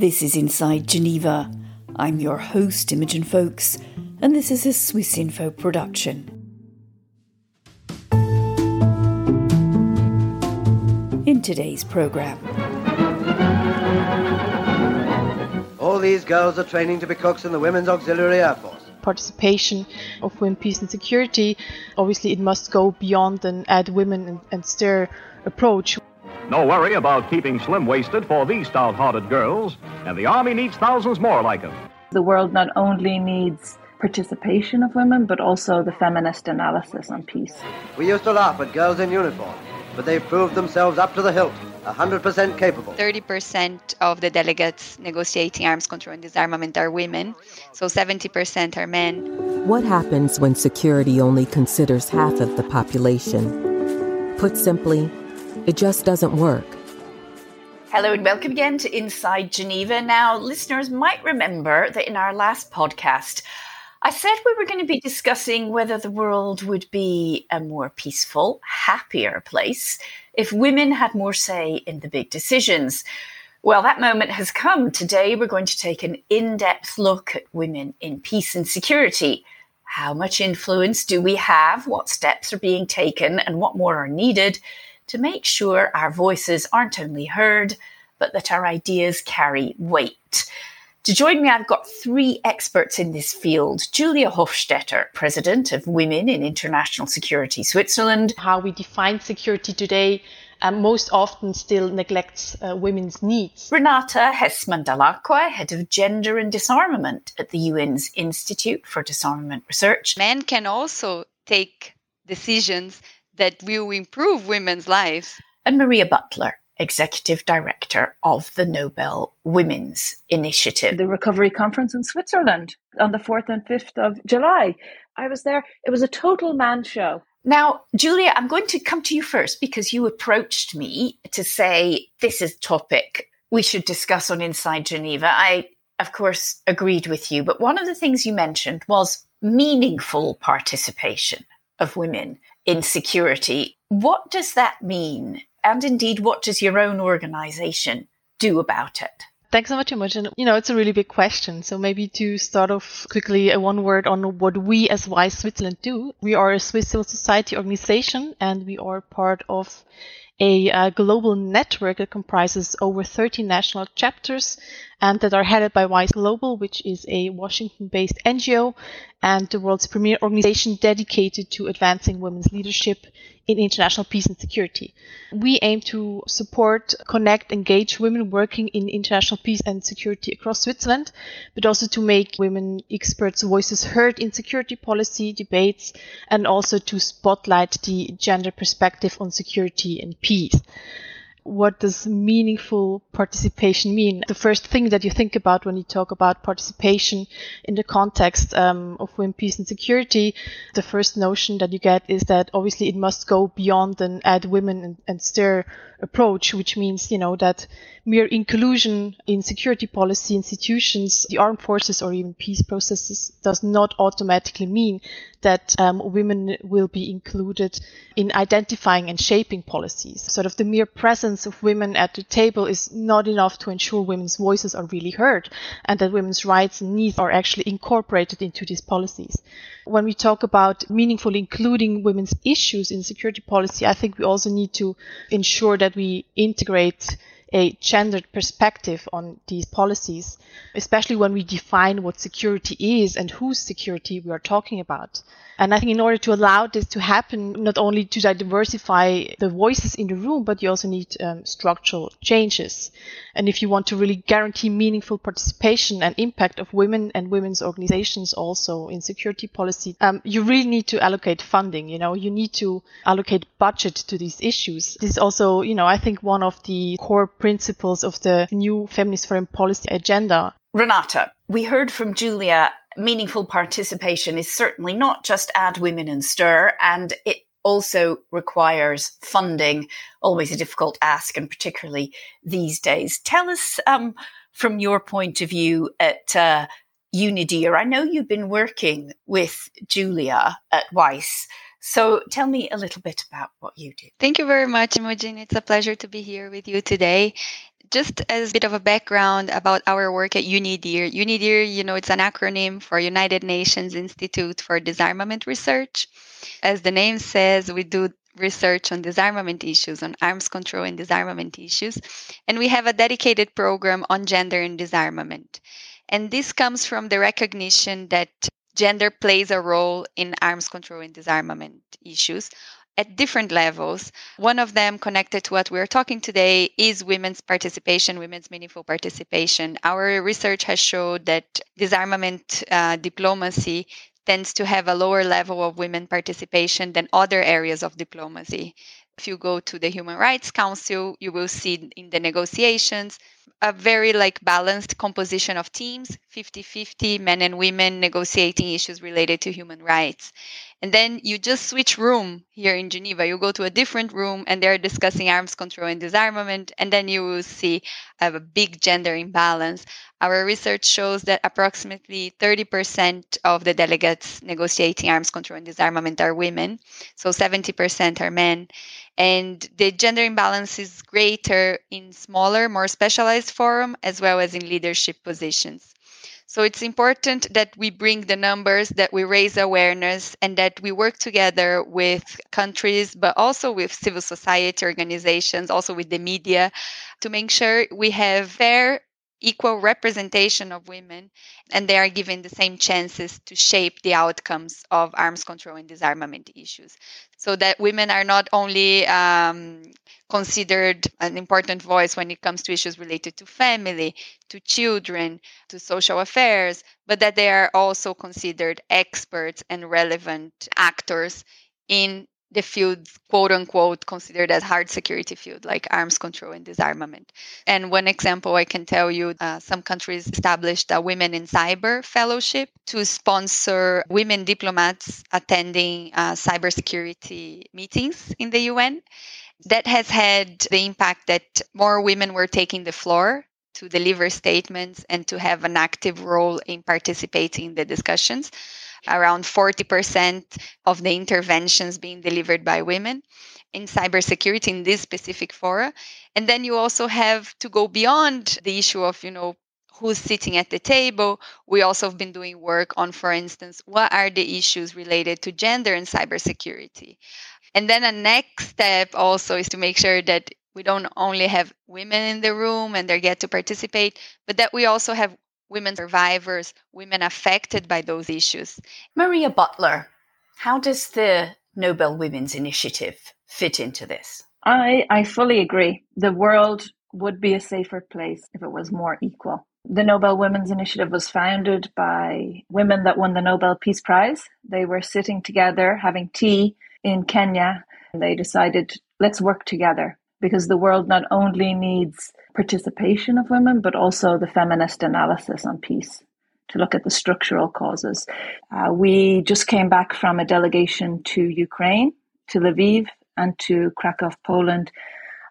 This is Inside Geneva. I'm your host, Imogen Foulkes, and this is a Swiss Info production. In today's programme, All these girls are training to be cooks in the Women's Auxiliary Air Force. participation of women, peace and security, obviously it must go beyond and add women and, and stir approach. No worry about keeping slim waisted for these stout hearted girls, and the Army needs thousands more like them. The world not only needs participation of women, but also the feminist analysis on peace. We used to laugh at girls in uniform, but they've proved themselves up to the hilt, 100% capable. 30% of the delegates negotiating arms control and disarmament are women, so 70% are men. What happens when security only considers half of the population? Put simply, it just doesn't work. Hello and welcome again to Inside Geneva. Now, listeners might remember that in our last podcast, I said we were going to be discussing whether the world would be a more peaceful, happier place if women had more say in the big decisions. Well, that moment has come. Today, we're going to take an in depth look at women in peace and security. How much influence do we have? What steps are being taken? And what more are needed to make sure our voices aren't only heard, but that our ideas carry weight? To join me, I've got three experts in this field Julia Hofstetter, President of Women in International Security Switzerland, How we define security today um, most often still neglects uh, women's needs. Renata Hessmann Dalaqua, Head of Gender and Disarmament at the UN's Institute for Disarmament Research, Men can also take decisions that will improve women's lives. and Maria Butler, Executive Director of the Nobel Women's Initiative. The Recovery Conference in Switzerland on the 4th and 5th of July. I was there. It was a total man show. Now, Julia, I'm going to come to you first because you approached me to say this is a topic we should discuss on Inside Geneva. I, of course, agreed with you, but one of the things you mentioned was meaningful participation of women in security. What does that mean? And indeed, what does your own organization do about it? Thanks so much, Imogen. You know, it's a really big question. So maybe to start off quickly, uh, one word on what we as WIIS Switzerland do. We are a Swiss civil society organization and we are part of a uh, global network that comprises over 30 national chapters and that are headed by WIIS Global, which is a Washington-based NGO and the world's premier organization dedicated to advancing women's leadership in international peace and security. We aim to support, connect, engage women working in international peace and security across Switzerland, but also to make women experts' voices heard in security policy debates and also to spotlight the gender perspective on security and peace what does meaningful participation mean? The first thing that you think about when you talk about participation in the context um, of women, peace, and security, the first notion that you get is that obviously it must go beyond and add women and, and stir approach, which means, you know, that mere inclusion in security policy institutions, the armed forces, or even peace processes does not automatically mean that um, women will be included in identifying and shaping policies. Sort of the mere presence of women at the table is not enough to ensure women's voices are really heard and that women's rights and needs are actually incorporated into these policies. When we talk about meaningfully including women's issues in security policy, I think we also need to ensure that we integrate a gendered perspective on these policies, especially when we define what security is and whose security we are talking about. And I think in order to allow this to happen, not only to diversify the voices in the room, but you also need um, structural changes. And if you want to really guarantee meaningful participation and impact of women and women's organizations also in security policy, um, you really need to allocate funding. You know, you need to allocate budget to these issues. This is also, you know, I think one of the core principles of the new feminist foreign policy agenda. Renata, we heard from Julia meaningful participation is certainly not just add women and stir, and it also requires funding, always a difficult ask, and particularly these days. Tell us um, from your point of view at uh, Unidir. I know you've been working with Julia at WIIS. So tell me a little bit about what you do. Thank you very much, Imogen. It's a pleasure to be here with you today. just as a bit of a background about our work at UNIDIR. UNIDIR, you know, it's an acronym for United Nations Institute for Disarmament Research. As the name says, we do research on disarmament issues, on arms control and disarmament issues. And we have a dedicated program on gender and disarmament. And this comes from the recognition that gender plays a role in arms control and disarmament issues at different levels. One of them, connected to what we're talking today, is women's participation, women's meaningful participation. Our research has showed that disarmament uh, diplomacy tends to have a lower level of women participation than other areas of diplomacy. If you go to the Human Rights Council, you will see in the negotiations a very like balanced composition of teams 50-50 men and women negotiating issues related to human rights and then you just switch room here in geneva. You go to a different room and they're discussing arms control and disarmament. And then you will see uh, a big gender imbalance. Our research shows that approximately 30% of the delegates negotiating arms control and disarmament are women. So 70% are men. And the gender imbalance is greater in smaller more specialized forum as well as in leadership positions so it's important that we bring the numbers, that we raise awareness, and that we work together with countries, but also with civil society organizations, also with the media, to make sure we have fair equal representation of women and they are given the same chances to shape the outcomes of arms control and disarmament issues. So that women are not only um, considered an important voice when it comes to issues related to family to children to social affairs but that they are also considered experts and relevant actors in the fields quote unquote considered as hard security field like arms control and disarmament. And one example i can tell you uh, some countries established a women in cyber fellowship to sponsor women diplomats attending uh, cybersecurity meetings in the un that has had the impact that more women were taking the floor to deliver statements and to have an active role in participating in the discussions around 40% of the interventions being delivered by women in cybersecurity in this specific fora. And then you also have to go beyond the issue of, you know, who's sitting at the table. We also have been doing work on, for instance, what are the issues related to gender and cybersecurity. And then a next step also is to make sure that we don't only have women in the room and they get to participate, but that we also have women survivors, women affected by those issues. Maria Butler, how does the Nobel Women's Initiative fit into this? I, I fully agree. The world would be a safer place if it was more equal. The Nobel Women's Initiative was founded by women that won the Nobel Peace Prize. They were sitting together having tea in Kenya. And they decided, let's work together because the world not only needs participation of women, but also the feminist analysis on peace to look at the structural causes. Uh, we just came back from a delegation to Ukraine, to Lviv, and to Krakow, Poland.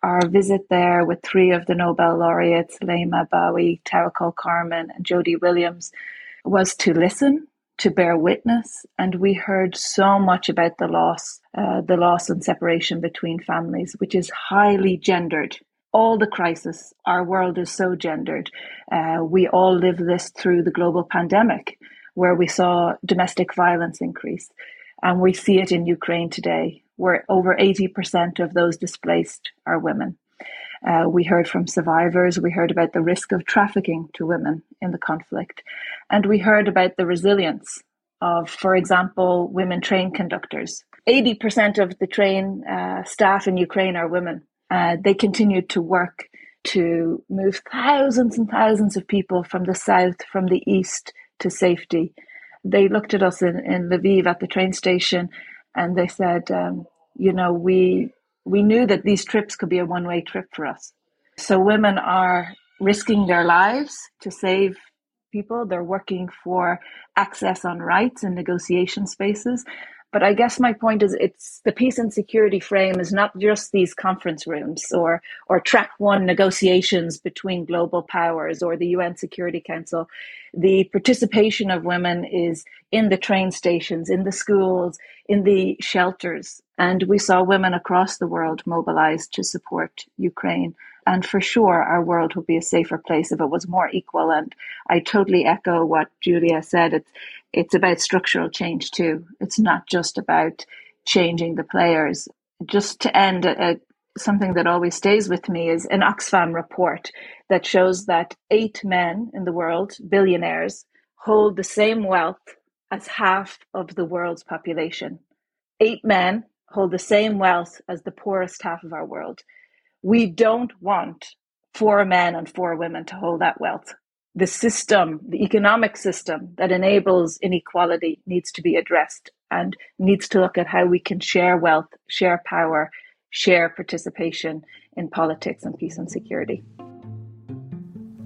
Our visit there with three of the Nobel laureates, Leymah Gbowee, Tawakkol Karman, and Jody Williams, was to listen, to bear witness, and we heard so much about the loss, uh, the loss and separation between families, which is highly gendered all the crisis. Our world is so gendered. Uh, we all live this through the global pandemic, where we saw domestic violence increase. And we see it in Ukraine today, where over 80% of those displaced are women. Uh, we heard from survivors, we heard about the risk of trafficking to women in the conflict, and we heard about the resilience of, for example, women train conductors. 80% of the train uh, staff in Ukraine are women. Uh, they continued to work to move thousands and thousands of people from the south, from the east to safety. They looked at us in, in Lviv at the train station and they said, um, you know, we, we knew that these trips could be a one way trip for us. So women are risking their lives to save people. They're working for access on rights and negotiation spaces. But I guess my point is it's the peace and security frame is not just these conference rooms or or track one negotiations between global powers or the UN Security Council. The participation of women is in the train stations, in the schools, in the shelters. And we saw women across the world mobilized to support Ukraine And for sure, our world would be a safer place if it was more equal. And I totally echo what Julia said. It's, it's about structural change too. It's not just about changing the players. Just to end, a, something that always stays with me is an Oxfam report that shows that eight men in the world, billionaires, hold the same wealth as half of the world's population. Eight men hold the same wealth as the poorest half of our world. We don't want four men and four women to hold that wealth. The system, the economic system that enables inequality needs to be addressed and needs to look at how we can share wealth, share power, share participation in politics and peace and security.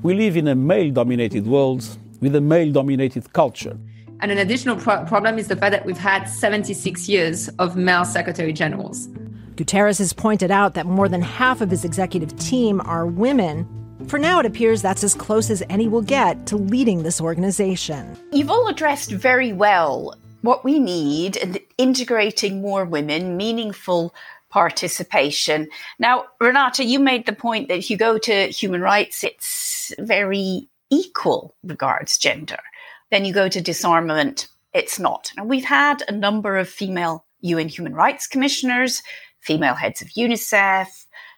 We live in a male dominated world with a male dominated culture. And an additional pro- problem is the fact that we've had 76 years of male secretary generals. Guterres has pointed out that more than half of his executive team are women. For now, it appears that's as close as any will get to leading this organization. You've all addressed very well what we need and integrating more women, meaningful participation. Now, Renata, you made the point that if you go to human rights, it's very equal regards gender. Then you go to disarmament, it's not. Now, we've had a number of female UN human rights commissioners, female heads of UNICEF,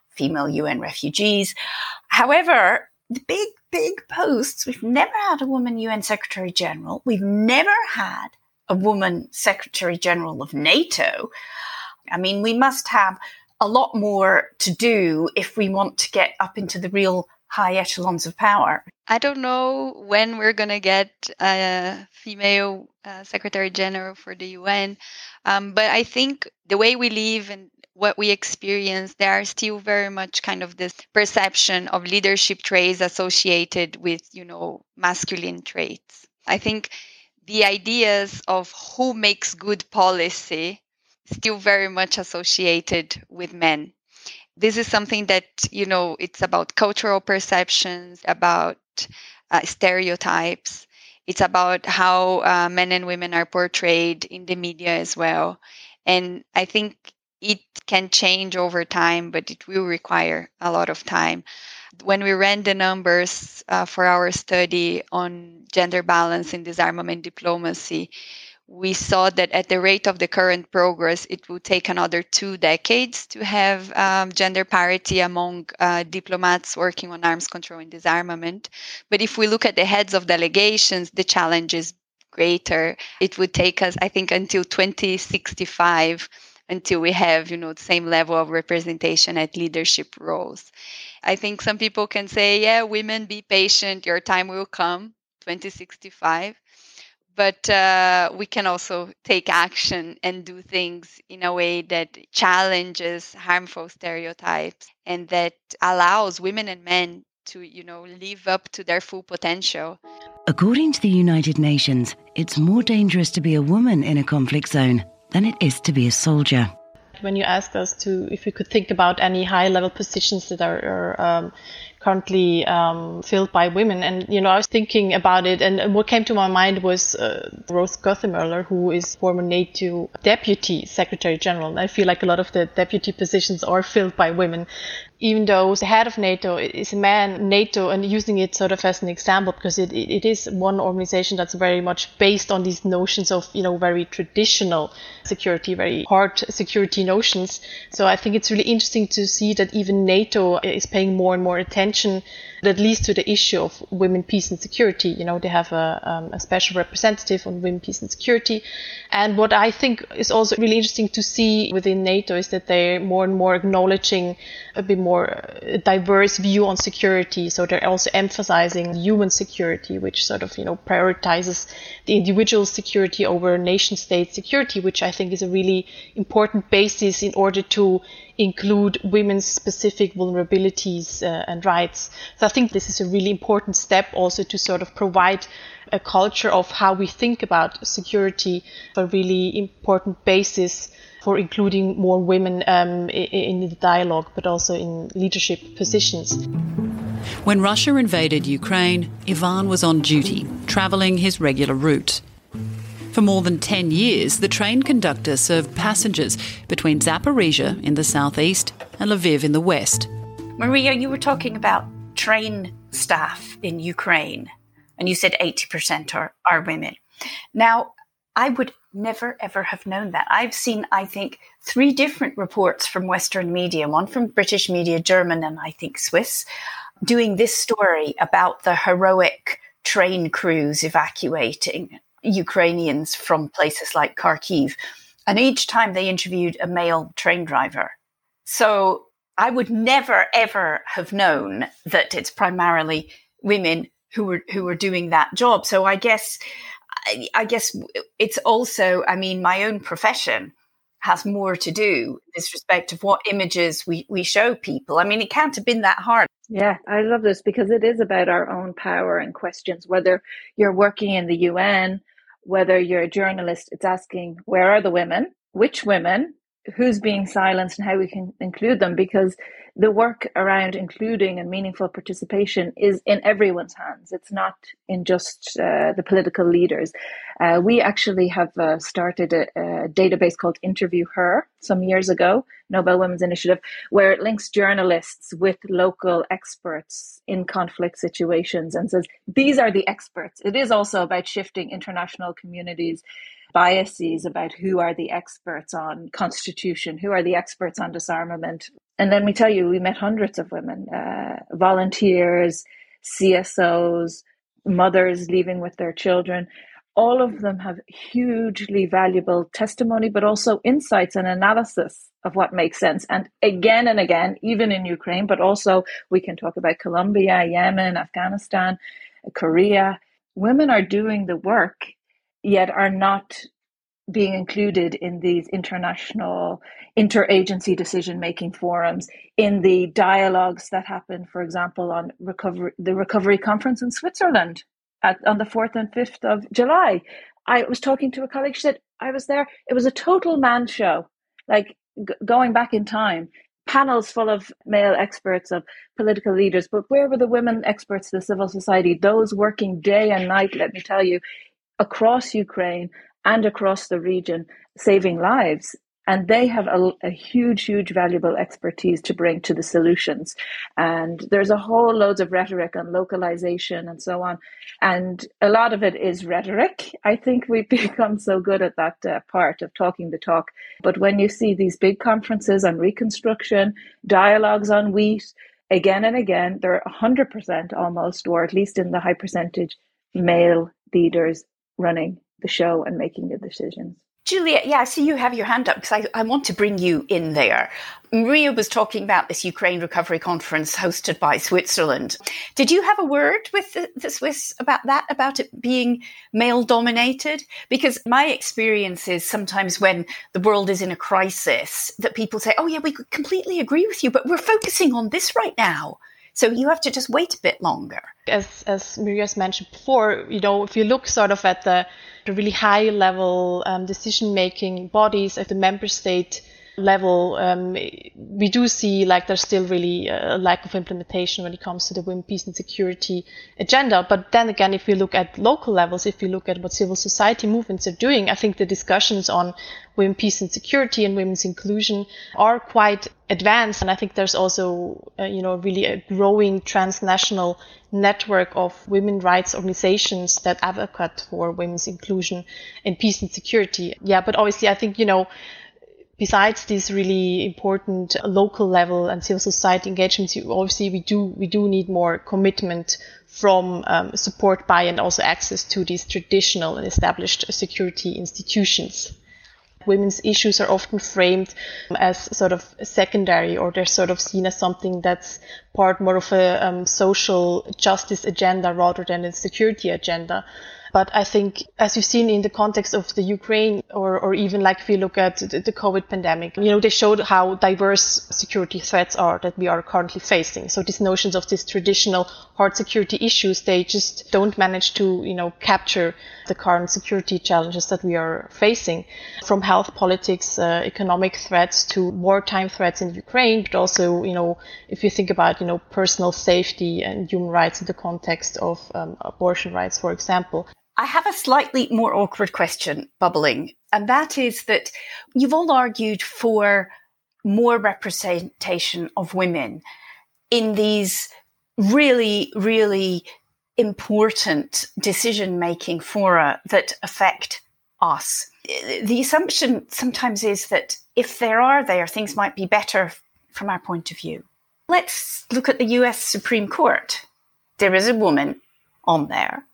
female UN refugees. However, the big, big posts, we've never had a woman UN Secretary General. We've never had a woman Secretary General of NATO. I mean, we must have a lot more to do if we want to get up into the real high echelons of power. I don't know when we're going to get a female uh, Secretary General for the UN, um, but I think the way we live and what we experience, there are still very much kind of this perception of leadership traits associated with, you know, masculine traits. I think the ideas of who makes good policy still very much associated with men. This is something that, you know, it's about cultural perceptions, about uh, stereotypes. It's about how uh, men and women are portrayed in the media as well. And I think it can change over time, but it will require a lot of time. When we ran the numbers uh, for our study on gender balance in disarmament diplomacy, we saw that at the rate of the current progress, it will take another two decades to have um, gender parity among uh, diplomats working on arms control and disarmament. But if we look at the heads of delegations, the challenge is greater. It would take us, I think, until 2065 until we have, you know, the same level of representation at leadership roles. I think some people can say, yeah, women, be patient, your time will come, 2065 but uh, we can also take action and do things in a way that challenges harmful stereotypes and that allows women and men to you know live up to their full potential according to the united nations it's more dangerous to be a woman in a conflict zone than it is to be a soldier when you asked us to if we could think about any high level positions that are, are um, currently um, filled by women. And, you know, I was thinking about it and what came to my mind was uh, Rose Gottemoeller, who is former NATO Deputy Secretary General. And I feel like a lot of the deputy positions are filled by women even though the head of NATO is a man, NATO, and using it sort of as an example because it, it is one organization that's very much based on these notions of, you know, very traditional security, very hard security notions. So I think it's really interesting to see that even NATO is paying more and more attention that leads to the issue of women, peace and security. You know, they have a, um, a special representative on women, peace and security. And what I think is also really interesting to see within NATO is that they're more and more acknowledging a bit more uh, diverse view on security. So they're also emphasizing human security, which sort of, you know, prioritizes the individual security over nation state security, which I think is a really important basis in order to include women's specific vulnerabilities uh, and rights. So I think this is a really important step also to sort of provide a culture of how we think about security, a really important basis for including more women um, in the dialogue, but also in leadership positions. When Russia invaded Ukraine, Ivan was on duty, travelling his regular route. For more than 10 years, the train conductor served passengers between Zaporizhia in the southeast and Lviv in the west. Maria, you were talking about train staff in Ukraine, and you said 80% are, are women. Now, I would never ever have known that. I've seen, I think, three different reports from Western media, one from British media, German, and I think Swiss, doing this story about the heroic train crews evacuating Ukrainians from places like Kharkiv. And each time they interviewed a male train driver. So I would never ever have known that it's primarily women who were who were doing that job. So I guess I, guess it's also, I mean, my own profession has more to do this respect of what images we, we show people. I mean, it can't have been that hard. Yeah, I love this because it is about our own power and questions. Whether you're working in the UN, whether you're a journalist, it's asking where are the women, which women, who's being silenced, and how we can include them. Because the work around including and meaningful participation is in everyone's hands. It's not in just uh, the political leaders. Uh, we actually have uh, started a, a, database called Interview Her some years ago, Nobel Women's Initiative, where it links journalists with local experts in conflict situations and says, these are the experts. It is also about shifting international communities biases about who are the experts on constitution, who are the experts on disarmament. And let me tell you, we met hundreds of women, uh, volunteers, CSOs, mothers leaving with their children. All of them have hugely valuable testimony, but also insights and analysis of what makes sense. And again and again, even in Ukraine, but also we can talk about Colombia, Yemen, Afghanistan, Korea. Women are doing the work yet are not being included in these international interagency decision making forums in the dialogues that happen for example on recovery the recovery conference in switzerland at, on the 4th and 5th of july. I was talking to a colleague she said i was there. It was a total man show. Like g- going back in time panels full of male experts of political leaders but where were the women experts the civil society those working day and night let me tell you across Ukraine and across the region, saving lives. And they have a, a, huge, huge valuable expertise to bring to the solutions. And there's a whole loads of rhetoric on localization and so on. And a lot of it is rhetoric. I think we've become so good at that uh, part of talking the talk. But when you see these big conferences on reconstruction, dialogues on wheat, again and again, they're 100% almost, or at least in the high percentage, male leaders running the show and making the decisions. Julia, yeah, I see you have your hand up because I, I, want to bring you in there. Maria was talking about this Ukraine Recovery Conference hosted by Switzerland. Did you have a word with the, the Swiss about that, about it being male dominated? Because my experience is sometimes when the world is in a crisis that people say, oh, yeah, we completely agree with you, but we're focusing on this right now. So you have to just wait a bit longer. As as Maria's mentioned before, you know, if you look sort of at the, the really high level um, decision making bodies at the member state level, um, we do see like there's still really a lack of implementation when it comes to the women, peace and security agenda. But then again, if we look at local levels, if we look at what civil society movements are doing, I think the discussions on women, peace and security and women's inclusion are quite advanced. And I think there's also, uh, you know, really a growing transnational network of women rights organizations that advocate for women's inclusion in peace and security. Yeah, but obviously I think, you know, besides these really important local level and civil society engagements, obviously we do we do need more commitment from um, support by and also access to these traditional and established security institutions. Women's issues are often framed as sort of secondary, or they're sort of seen as something that's part more of a um, social justice agenda rather than a security agenda. But I think, as you've seen in the context of the Ukraine, or, or even like if you look at the, the COVID pandemic, you know, they showed how diverse security threats are that we are currently facing. So these notions of these traditional hard security issues, they just don't manage to, you know, capture the current security challenges that we are facing from health politics, uh, economic threats to wartime threats in Ukraine, but also, you know, if you think about, you know, personal safety and human rights in the context of um, abortion rights, for example. I have a slightly more awkward question bubbling, and that is that you've all argued for more representation of women. in these really, really important decision making fora that affect us. The assumption sometimes is that if there are there, things might be better from our point of view. Let's look at the US Supreme Court. There is a woman on there.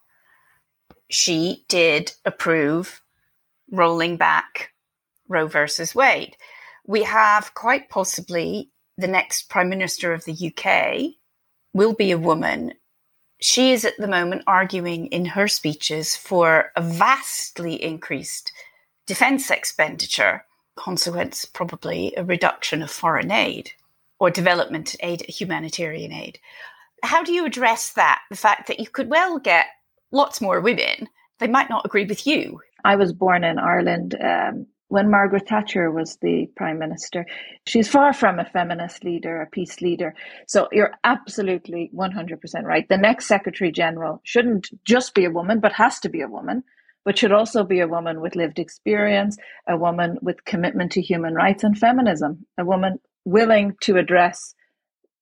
She did approve rolling back Roe versus Wade. We have quite possibly the next Prime Minister of the UK will be a woman. She is at the moment arguing in her speeches for a vastly increased defence expenditure, consequence probably a reduction of foreign aid or development aid, humanitarian aid. How do you address that? The fact that you could well get lots more women, they might not agree with you. I was born in Ireland um, when Margaret Thatcher was the prime minister. She's far from a feminist leader, a peace leader. So you're absolutely 100% right. The next secretary general shouldn't just be a woman, but has to be a woman, but should also be a woman with lived experience, a woman with commitment to human rights and feminism, a woman willing to address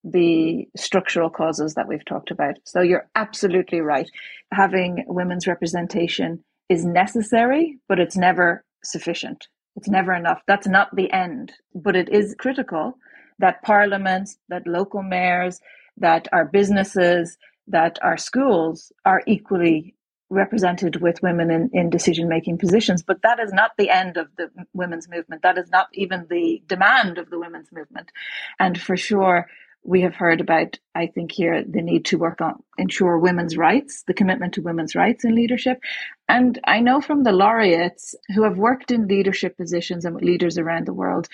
the structural causes that we've talked about. So you're absolutely right. Having women's representation is necessary, but it's never sufficient. It's never enough. That's not the end, but it is critical that parliaments, that local mayors, that our businesses, that our schools are equally represented with women in, in decision making positions. But that is not the end of the women's movement. That is not even the demand of the women's movement. And for sure, we have heard about, I think, here the need to work on ensure women's rights, the commitment to women's rights in leadership. And I know from the laureates who have worked in leadership positions and leaders around the world,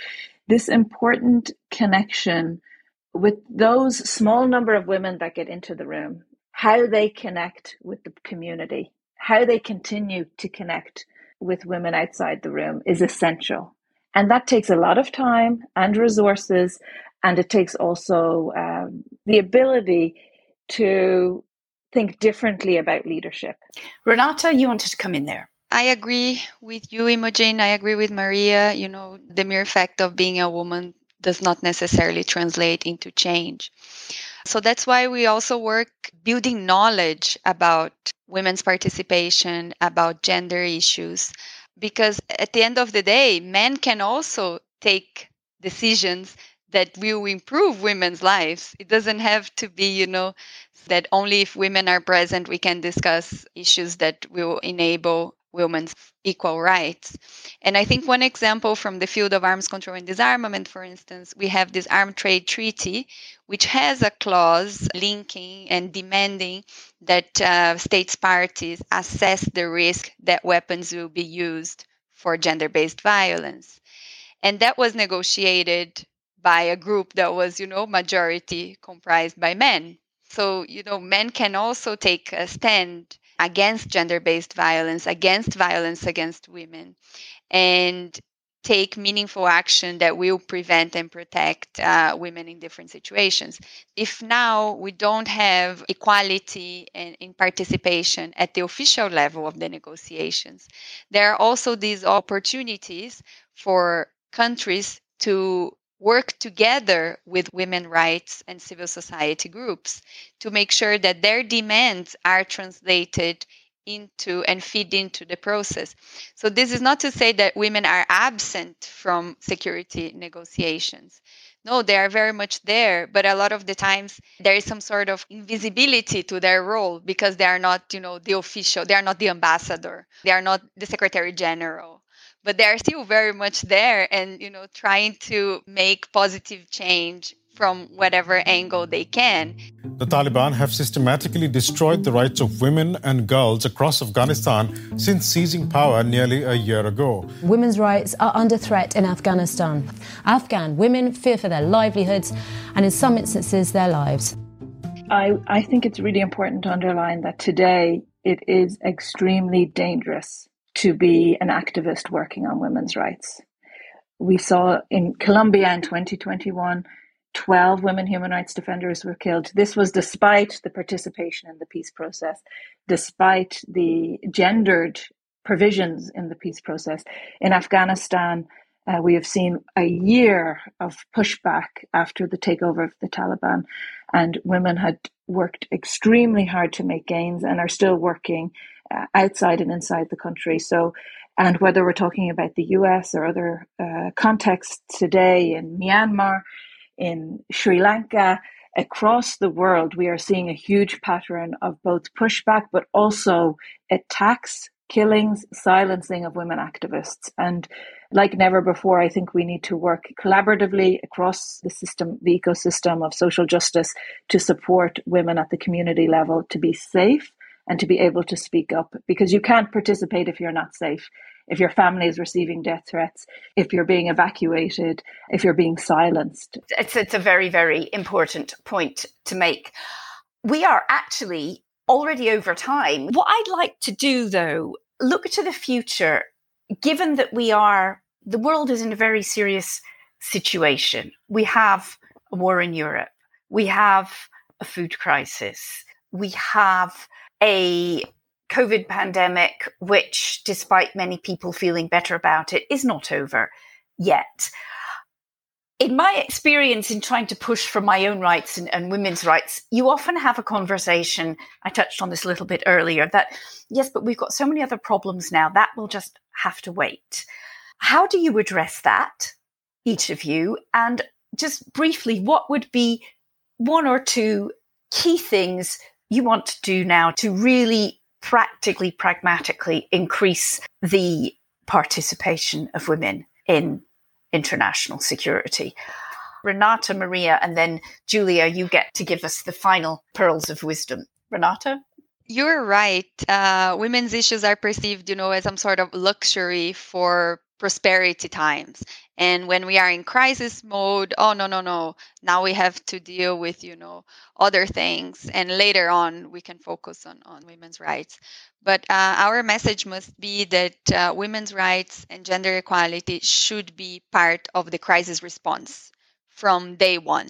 this important connection with those small number of women that get into the room, how they connect with the community, how they continue to connect with women outside the room is essential. And that takes a lot of time and resources and it takes also um, the ability to think differently about leadership. Renata, you wanted to come in there. I agree with you, Imogen. I agree with Maria. You know, the mere fact of being a woman does not necessarily translate into change. So that's why we also work building knowledge about women's participation, about gender issues, because at the end of the day, men can also take decisions that will improve women's lives. It doesn't have to be, you know, that only if women are present we can discuss issues that will enable women's equal rights. And I think one example from the field of arms control and disarmament, for instance, we have this Arms Trade Treaty, which has a clause linking and demanding that uh, states parties assess the risk that weapons will be used for gender based violence. And that was negotiated by a group that was, you know, majority comprised by men. So, you know, men can also take a stand against gender based violence, against violence against women, and take meaningful action that will prevent and protect uh, women in different situations. If now we don't have equality and in participation at the official level of the negotiations, there are also these opportunities for countries to work together with women rights and civil society groups to make sure that their demands are translated into and feed into the process. So, this is not to say that women are absent from security negotiations. No, they are very much there, but a lot of the times there is some sort of invisibility to their role because they are not, you know, the official, they are not the ambassador, they are not the secretary general but they're still very much there and you know trying to make positive change from whatever angle they can. The Taliban have systematically destroyed the rights of women and girls across Afghanistan since seizing power nearly a year ago. Women's rights are under threat in Afghanistan. Afghan women fear for their livelihoods and, in some instances, their lives. I, I think it's really important to underline that today it is extremely dangerous to be an activist working on women's rights. We saw in Colombia in 2021, 12 women human rights defenders were killed. This was despite the participation in the peace process, despite the gendered provisions in the peace process. In Afghanistan, Uh, we have seen a year of pushback after the takeover of the Taliban, and women had worked extremely hard to make gains and are still working outside and inside the country. So, and whether we're talking about the US or other uh, contexts today in Myanmar, in Sri Lanka, across the world, we are seeing a huge pattern of both pushback but also attacks, killings, silencing of women activists. And like never before, I think we need to work collaboratively across the system, the ecosystem of social justice to support women at the community level to be safe and to be able to speak up because you can't participate if you're not safe if your family is receiving death threats, if you're being evacuated, if you're being silenced. It's, it's a very, very important point to make. We are actually already over time. What I'd like to do, though, look to the future, given that we are, the world is in a very serious situation. We have a war in Europe, we have a food crisis, we have a COVID pandemic, which, despite many people feeling better about it, is not over yet. In my experience in trying to push for my own rights and, and, women's rights, you often have a conversation. I touched on this a little bit earlier that, yes, but we've got so many other problems now that will just have to wait. How do you address that, each of you? And just briefly, what would be one or two key things you want to do now to really practically, pragmatically increase the participation of women in international security. Renata, Maria, and then Julia, you get to give us the final pearls of wisdom. Renata? You're right. Uh, women's issues are perceived, you know, as some sort of luxury for prosperity times. And when we are in crisis mode oh no no no. Now we have to deal with you know other things. And later on we can focus on on women's rights. But uh, our message must be that uh, women's rights and gender equality should be part of the crisis response from day one.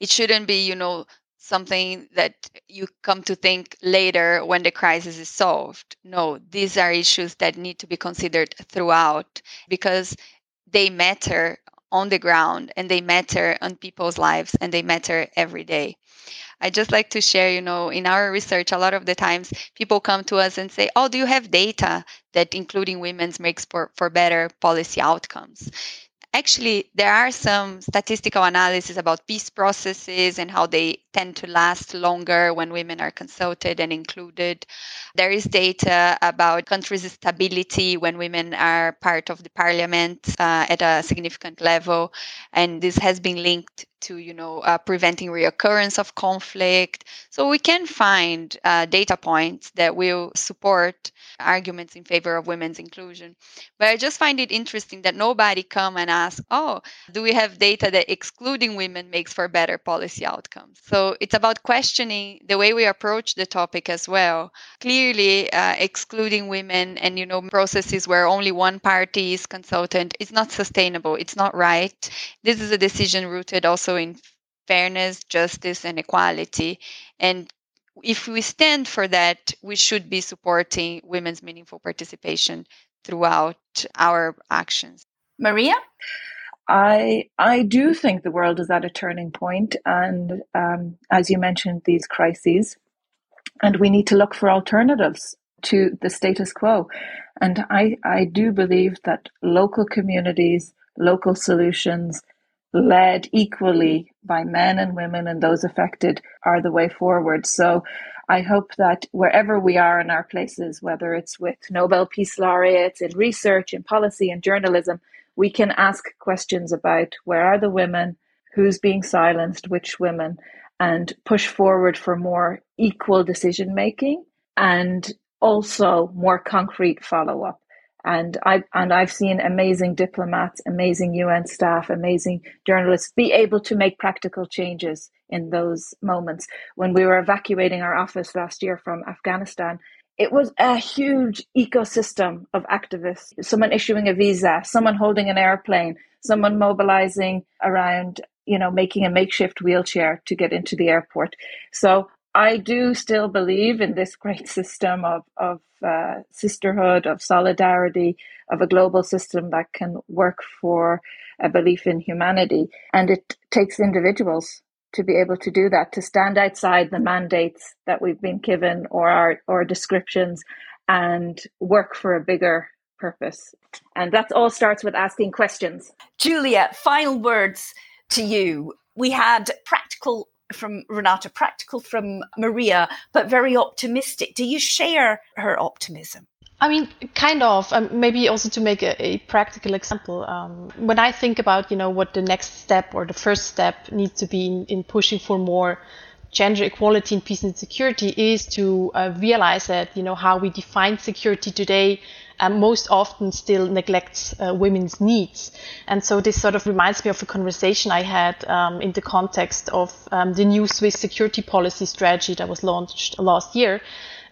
It shouldn't be you know something that you come to think later when the crisis is solved. No, these are issues that need to be considered throughout because they matter on the ground and they matter on people's lives and they matter every day. I just like to share, you know, in our research, a lot of the times people come to us and say, Oh, do you have data that including women's makes for, for better policy outcomes? Actually, there are some statistical analysis about peace processes and how they tend to last longer when women are consulted and included. There is data about countries' stability when women are part of the parliament uh, at a significant level, and this has been linked to you know uh, preventing reoccurrence of conflict. So we can find uh, data points that will support arguments in favor of women's inclusion. But i just find it interesting that nobody come and ask oh do we have data that excluding women makes for better policy outcomes? So it's about questioning the way we approach the topic as well. Clearly uh, excluding women and you know processes where only one party is consultant is not sustainable. It's not right. This is a decision rooted also also in fairness, justice, and equality. And if we stand for that, we should be supporting women's meaningful participation throughout our actions. Maria? I I do think the world is at a turning point, and um, as you mentioned, these crises, and we need to look for alternatives to the status quo. And I I do believe that local communities, local solutions, led equally mm-hmm. by men and women and those affected are the way forward. So I hope that wherever we are in our places, whether it's with Nobel Peace Laureates in research, in policy, and journalism, we can ask questions about where are the women, who's being silenced, which women, and push forward for more equal decision making and also more concrete follow up. And I and I've seen amazing diplomats, amazing UN staff, amazing journalists be able to make practical changes in those moments. When we were evacuating our office last year from Afghanistan, it was a huge ecosystem of activists. Someone issuing a visa, someone holding an airplane, someone mobilizing around, you know, making a makeshift wheelchair to get into the airport. So I do still believe in this great system of, of uh, sisterhood, of solidarity, of a global system that can work for a belief in humanity. And it takes individuals to be able to do that, to stand outside the mandates that we've been given or our or descriptions and work for a bigger purpose. And that all starts with asking questions. Julia, final words to you. We had practical from Renata, practical from Maria, but very optimistic. Do you share her optimism? I mean, kind of. Um, maybe also to make a, a practical example. Um, when I think about, you know, what the next step or the first step needs to be in, in pushing for more gender equality in peace and security is to uh, realize that, you know, how we define security today most often still neglects uh, women's needs. And so this sort of reminds me of a conversation I had um, in the context of um, the new Swiss security policy strategy that was launched last year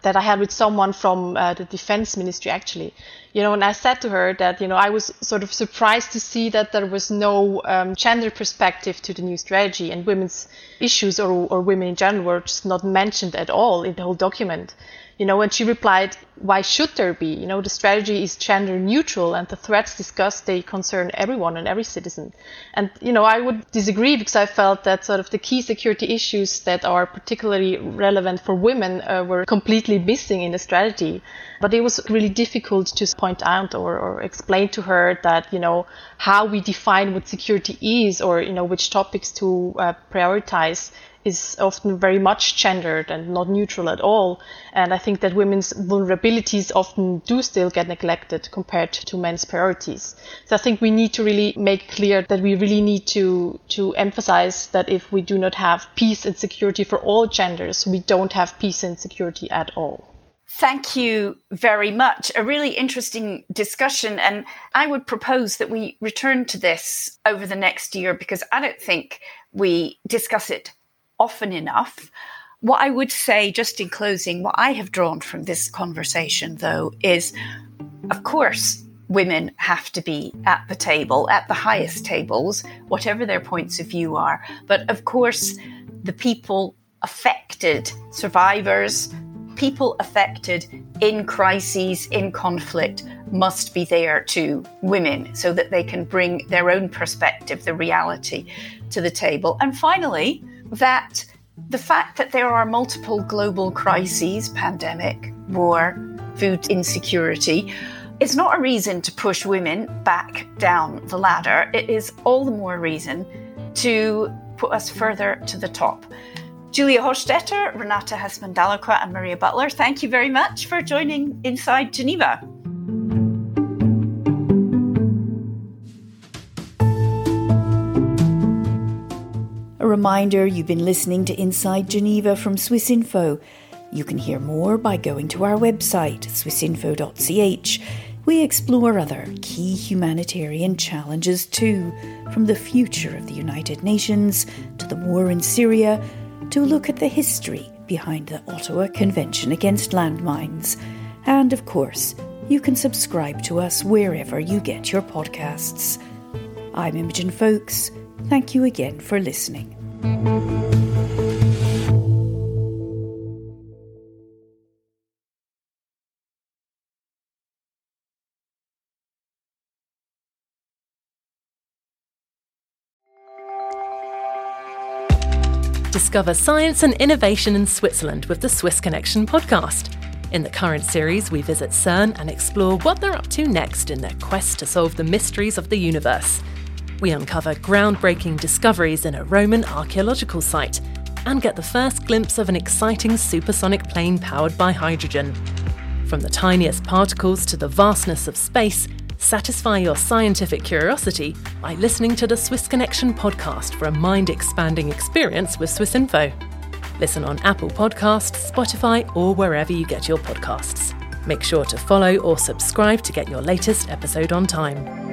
that I had with someone from uh, the defense ministry actually. You know, and I said to her that, you know, I was sort of surprised to see that there was no um, gender perspective to the new strategy and women's issues or, or women in general were just not mentioned at all in the whole document. You know, and she replied, why should there be? You know, the strategy is gender neutral and the threats discussed, they concern everyone and every citizen. And, you know, I would disagree because I felt that sort of the key security issues that are particularly relevant for women uh, were completely missing in the strategy. But it was really difficult to point out or, or explain to her that, you know, how we define what security is or, you know, which topics to uh, prioritize is often very much gendered and not neutral at all. And I think that women's vulnerabilities often do still get neglected compared to men's priorities. So I think we need to really make clear that we really need to, to emphasize that if we do not have peace and security for all genders, we don't have peace and security at all. Thank you very much. A really interesting discussion. And I would propose that we return to this over the next year because I don't think we discuss it often enough. What I would say, just in closing, what I have drawn from this conversation, though, is of course, women have to be at the table, at the highest tables, whatever their points of view are. But of course, the people affected, survivors, people affected in crises, in conflict, must be there to women so that they can bring their own perspective, the reality to the table. And finally, that the fact that there are multiple global crises pandemic, war, food insecurity is not a reason to push women back down the ladder. It is all the more reason to put us further to the top. Julia Hochstetter, Renata Hessmann Dalaqua, and Maria Butler, thank you very much for joining Inside Geneva. Reminder you've been listening to Inside Geneva from Swiss Info. You can hear more by going to our website, swissinfo.ch. We explore other key humanitarian challenges too, from the future of the United Nations to the war in Syria, to look at the history behind the Ottawa Convention Against Landmines. And of course, you can subscribe to us wherever you get your podcasts. I'm Imogen Foulkes. Thank you again for listening. Discover science and innovation in Switzerland with the Swiss Connection podcast. In the current series, we visit CERN and explore what they're up to next in their quest to solve the mysteries of the universe. We uncover groundbreaking discoveries in a Roman archaeological site and get the first glimpse of an exciting supersonic plane powered by hydrogen. From the tiniest particles to the vastness of space, satisfy your scientific curiosity by listening to the Swiss Connection podcast for a mind expanding experience with Swiss Info. Listen on Apple Podcasts, Spotify, or wherever you get your podcasts. Make sure to follow or subscribe to get your latest episode on time.